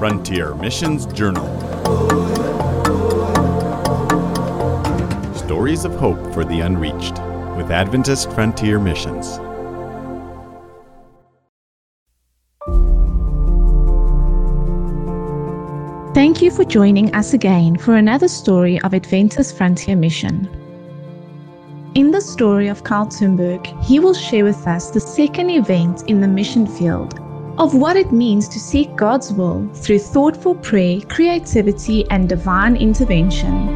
Frontier Missions Journal. Stories of Hope for the Unreached with Adventist Frontier Missions. Thank you for joining us again for another story of Adventist Frontier Mission. In the story of Carl Thunberg, he will share with us the second event in the mission field of what it means to seek God's will through thoughtful prayer, creativity, and divine intervention.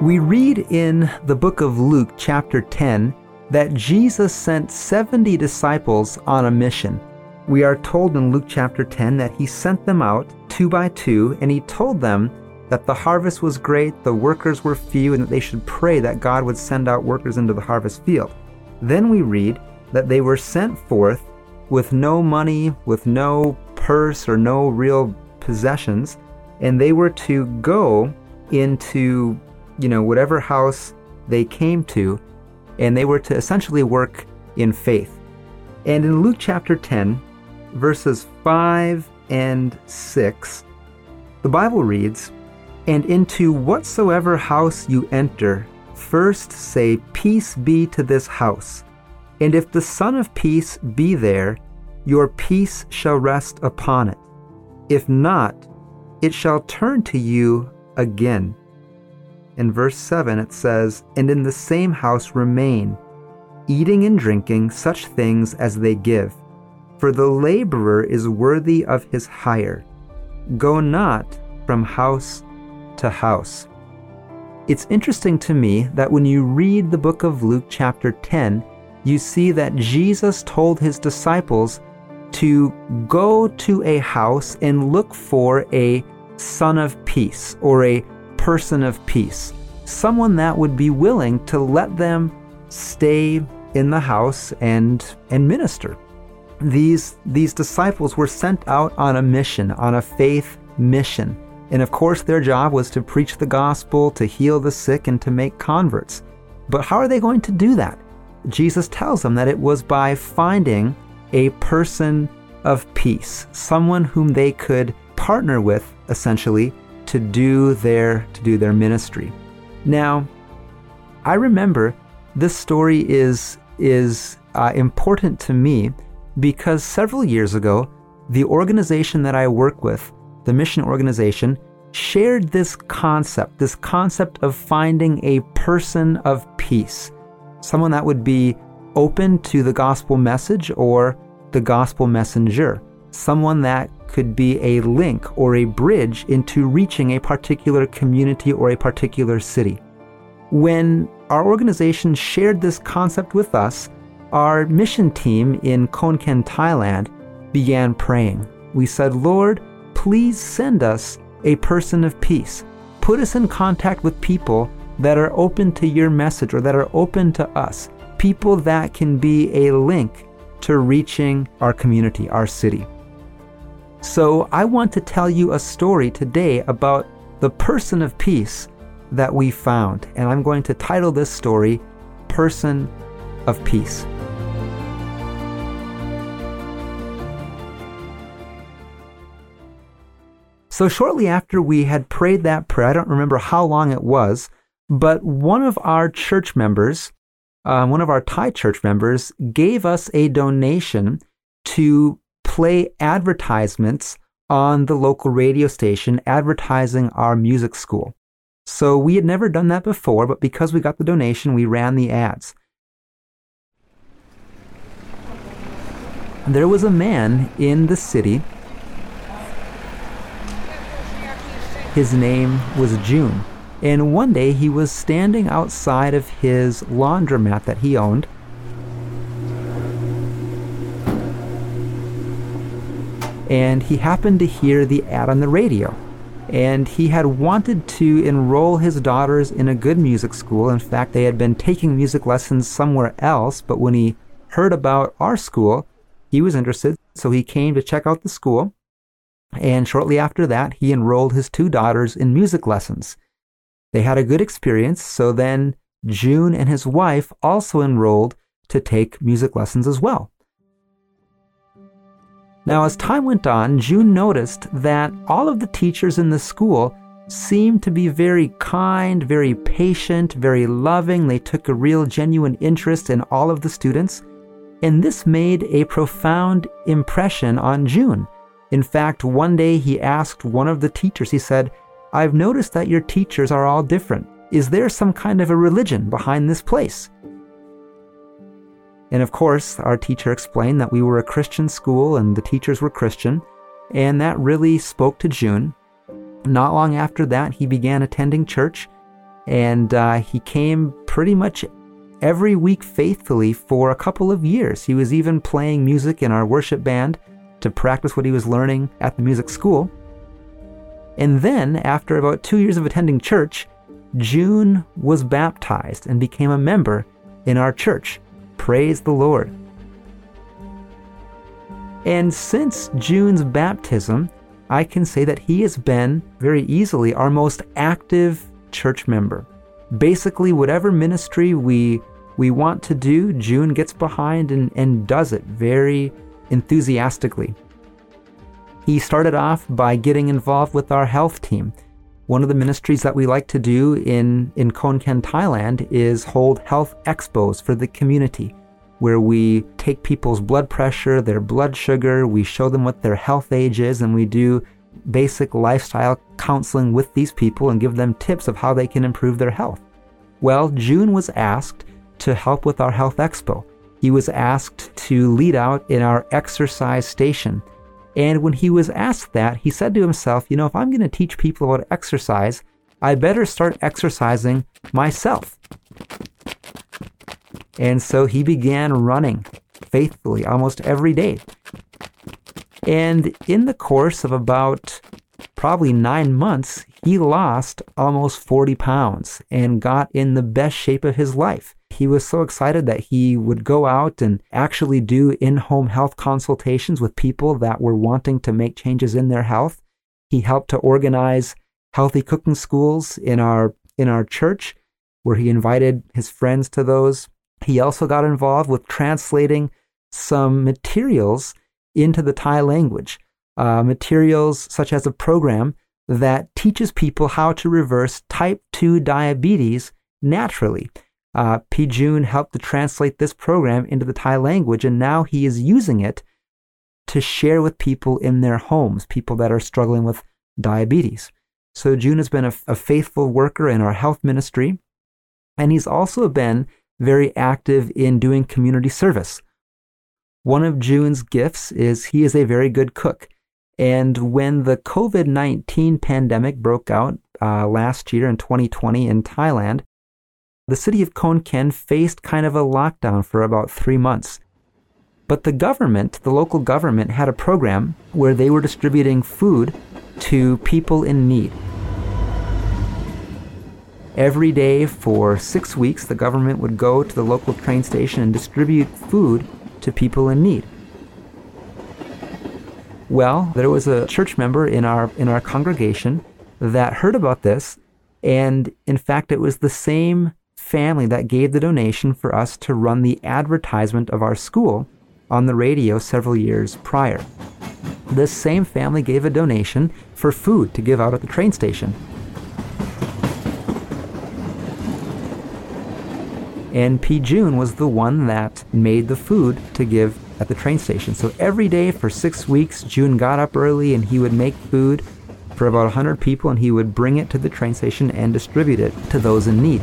We read in the book of Luke, chapter 10, that Jesus sent 70 disciples on a mission. We are told in Luke chapter 10 that he sent them out two by two, and he told them that the harvest was great, the workers were few, and that they should pray that God would send out workers into the harvest field. Then we read that they were sent forth with no money, with no purse, or no real possessions, and they were to go into, you know, whatever house they came to, and they were to essentially work in faith. And in Luke chapter 10, verses 5 and 6, the Bible reads, And into whatsoever house you enter, first say, Peace be to this house. And if the Son of Peace be there, your peace shall rest upon it. If not, it shall turn to you again. In verse 7, it says, And in the same house remain, eating and drinking such things as they give for the laborer is worthy of his hire. Go not from house to house. It's interesting to me that when you read the book of Luke, chapter 10, you see that Jesus told his disciples to go to a house and look for a son of peace or a person of peace, someone that would be willing to let them stay in the house and, and minister these, these disciples were sent out on a mission, on a faith mission. And of course, their job was to preach the gospel, to heal the sick, and to make converts. But how are they going to do that? Jesus tells them that it was by finding a person of peace, someone whom they could partner with, essentially, to do their, to do their ministry. Now, I remember this story is, is uh, important to me because several years ago, the organization that I work with, the mission organization, shared this concept, this concept of finding a person of peace, someone that would be open to the gospel message or the gospel messenger, someone that could be a link or a bridge into reaching a particular community or a particular city. When our organization shared this concept with us, our mission team in Khon Kaen, Thailand began praying. We said, Lord, please send us a person of peace. Put us in contact with people that are open to your message or that are open to us, people that can be a link to reaching our community, our city. So I want to tell you a story today about the person of peace that we found. And I'm going to title this story Person of Peace. So, shortly after we had prayed that prayer, I don't remember how long it was, but one of our church members, uh, one of our Thai church members, gave us a donation to play advertisements on the local radio station advertising our music school. So, we had never done that before, but because we got the donation, we ran the ads. There was a man in the city His name was June. And one day he was standing outside of his laundromat that he owned. And he happened to hear the ad on the radio. And he had wanted to enroll his daughters in a good music school. In fact, they had been taking music lessons somewhere else, but when he heard about our school, he was interested. So he came to check out the school. And shortly after that, he enrolled his two daughters in music lessons. They had a good experience, so then June and his wife also enrolled to take music lessons as well. Now, as time went on, June noticed that all of the teachers in the school seemed to be very kind, very patient, very loving. They took a real, genuine interest in all of the students. And this made a profound impression on June. In fact, one day he asked one of the teachers, he said, I've noticed that your teachers are all different. Is there some kind of a religion behind this place? And of course, our teacher explained that we were a Christian school and the teachers were Christian, and that really spoke to June. Not long after that, he began attending church, and uh, he came pretty much every week faithfully for a couple of years. He was even playing music in our worship band to practice what he was learning at the music school. And then, after about two years of attending church, June was baptized and became a member in our church. Praise the Lord. And since June's baptism, I can say that he has been very easily our most active church member. Basically, whatever ministry we we want to do, June gets behind and, and does it very enthusiastically. He started off by getting involved with our health team. One of the ministries that we like to do in, in Khon Kaen, Thailand is hold health expos for the community, where we take people's blood pressure, their blood sugar, we show them what their health age is, and we do basic lifestyle counseling with these people and give them tips of how they can improve their health. Well, June was asked to help with our health expo. He was asked to lead out in our exercise station. And when he was asked that, he said to himself, you know, if I'm going to teach people about exercise, I better start exercising myself. And so he began running faithfully almost every day. And in the course of about probably nine months, he lost almost 40 pounds and got in the best shape of his life. He was so excited that he would go out and actually do in home health consultations with people that were wanting to make changes in their health. He helped to organize healthy cooking schools in our in our church where he invited his friends to those. He also got involved with translating some materials into the Thai language, uh, materials such as a program that teaches people how to reverse type 2 diabetes naturally. Uh, P. June helped to translate this program into the Thai language, and now he is using it to share with people in their homes, people that are struggling with diabetes. So June has been a, a faithful worker in our health ministry, and he's also been very active in doing community service. One of June's gifts is he is a very good cook. And when the COVID 19 pandemic broke out uh, last year in 2020 in Thailand, the city of Khon faced kind of a lockdown for about three months. But the government, the local government, had a program where they were distributing food to people in need. Every day for six weeks, the government would go to the local train station and distribute food to people in need. Well, there was a church member in our in our congregation that heard about this, and in fact, it was the same family that gave the donation for us to run the advertisement of our school on the radio several years prior. This same family gave a donation for food to give out at the train station. And P. June was the one that made the food to give at the train station. So every day for six weeks, June got up early and he would make food for about 100 people and he would bring it to the train station and distribute it to those in need.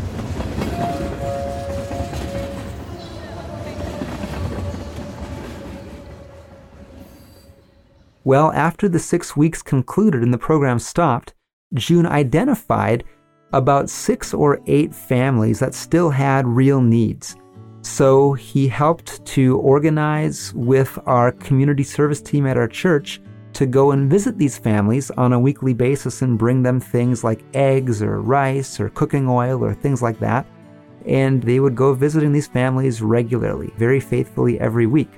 Well, after the six weeks concluded and the program stopped, June identified about six or eight families that still had real needs. So he helped to organize with our community service team at our church to go and visit these families on a weekly basis and bring them things like eggs or rice or cooking oil or things like that. And they would go visiting these families regularly, very faithfully every week.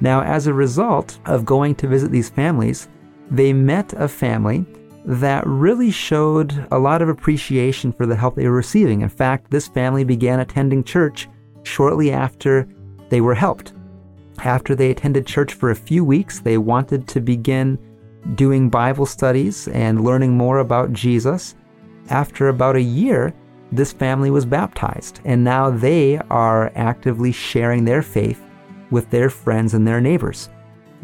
Now, as a result of going to visit these families, they met a family that really showed a lot of appreciation for the help they were receiving. In fact, this family began attending church shortly after they were helped. After they attended church for a few weeks, they wanted to begin doing Bible studies and learning more about Jesus. After about a year, this family was baptized, and now they are actively sharing their faith with their friends and their neighbors.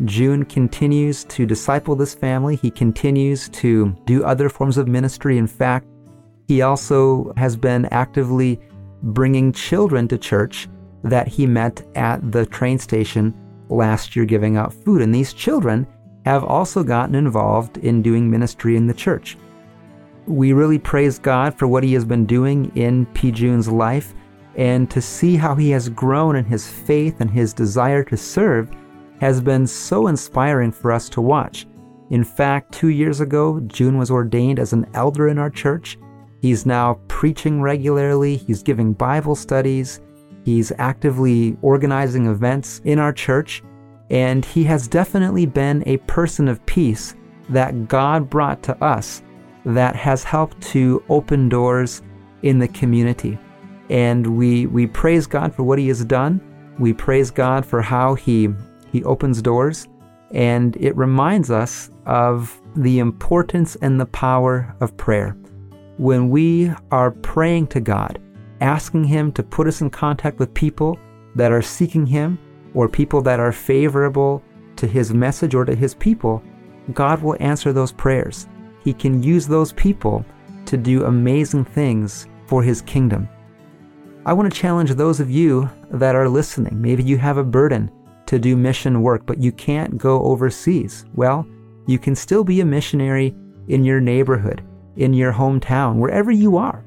June continues to disciple this family. He continues to do other forms of ministry. In fact, he also has been actively bringing children to church that he met at the train station last year giving out food. And these children have also gotten involved in doing ministry in the church. We really praise God for what he has been doing in P. June's life and to see how he has grown in his faith and his desire to serve has been so inspiring for us to watch. In fact, two years ago, June was ordained as an elder in our church. He's now preaching regularly, he's giving Bible studies, he's actively organizing events in our church, and he has definitely been a person of peace that God brought to us that has helped to open doors in the community. And we, we praise God for what he has done. We praise God for how he he opens doors, and it reminds us of the importance and the power of prayer. When we are praying to God, asking Him to put us in contact with people that are seeking Him or people that are favorable to His message or to His people, God will answer those prayers. He can use those people to do amazing things for His kingdom. I want to challenge those of you that are listening. Maybe you have a burden to do mission work, but you can't go overseas. Well, you can still be a missionary in your neighborhood, in your hometown, wherever you are.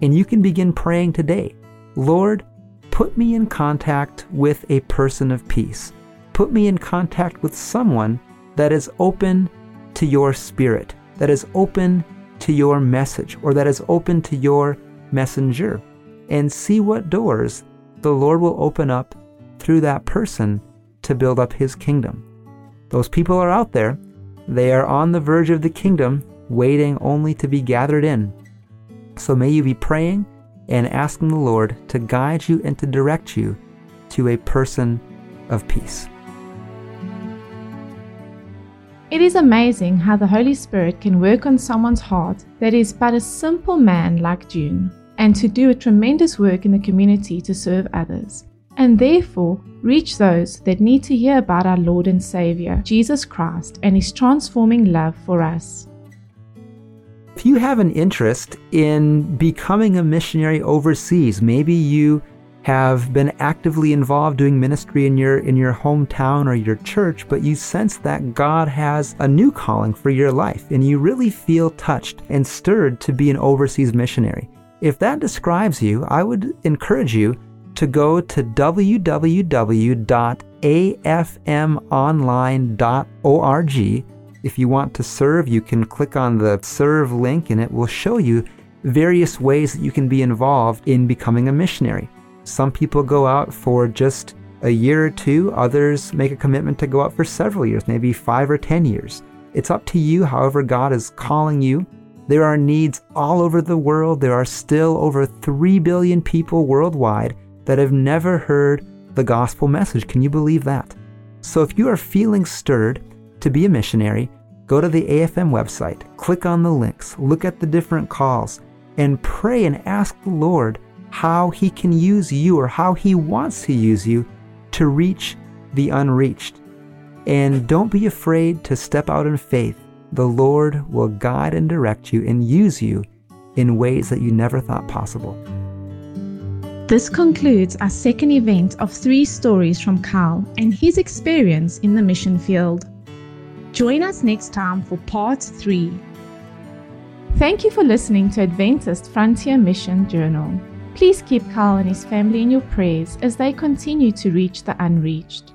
And you can begin praying today Lord, put me in contact with a person of peace. Put me in contact with someone that is open to your spirit, that is open to your message, or that is open to your messenger. And see what doors the Lord will open up through that person to build up his kingdom. Those people are out there. They are on the verge of the kingdom, waiting only to be gathered in. So may you be praying and asking the Lord to guide you and to direct you to a person of peace. It is amazing how the Holy Spirit can work on someone's heart that is but a simple man like June, and to do a tremendous work in the community to serve others and therefore reach those that need to hear about our Lord and Savior, Jesus Christ, and His transforming love for us. If you have an interest in becoming a missionary overseas, maybe you have been actively involved doing ministry in your in your hometown or your church but you sense that God has a new calling for your life and you really feel touched and stirred to be an overseas missionary. If that describes you, I would encourage you to go to www.afmonline.org. If you want to serve, you can click on the serve link and it will show you various ways that you can be involved in becoming a missionary. Some people go out for just a year or two, others make a commitment to go out for several years, maybe five or ten years. It's up to you, however, God is calling you. There are needs all over the world. There are still over 3 billion people worldwide that have never heard the gospel message. Can you believe that? So if you are feeling stirred to be a missionary, go to the AFM website, click on the links, look at the different calls, and pray and ask the Lord how He can use you or how He wants to use you to reach the unreached. And don't be afraid to step out in faith. The Lord will guide and direct you and use you in ways that you never thought possible. This concludes our second event of three stories from Carl and his experience in the mission field. Join us next time for part three. Thank you for listening to Adventist Frontier Mission Journal. Please keep Carl and his family in your prayers as they continue to reach the unreached.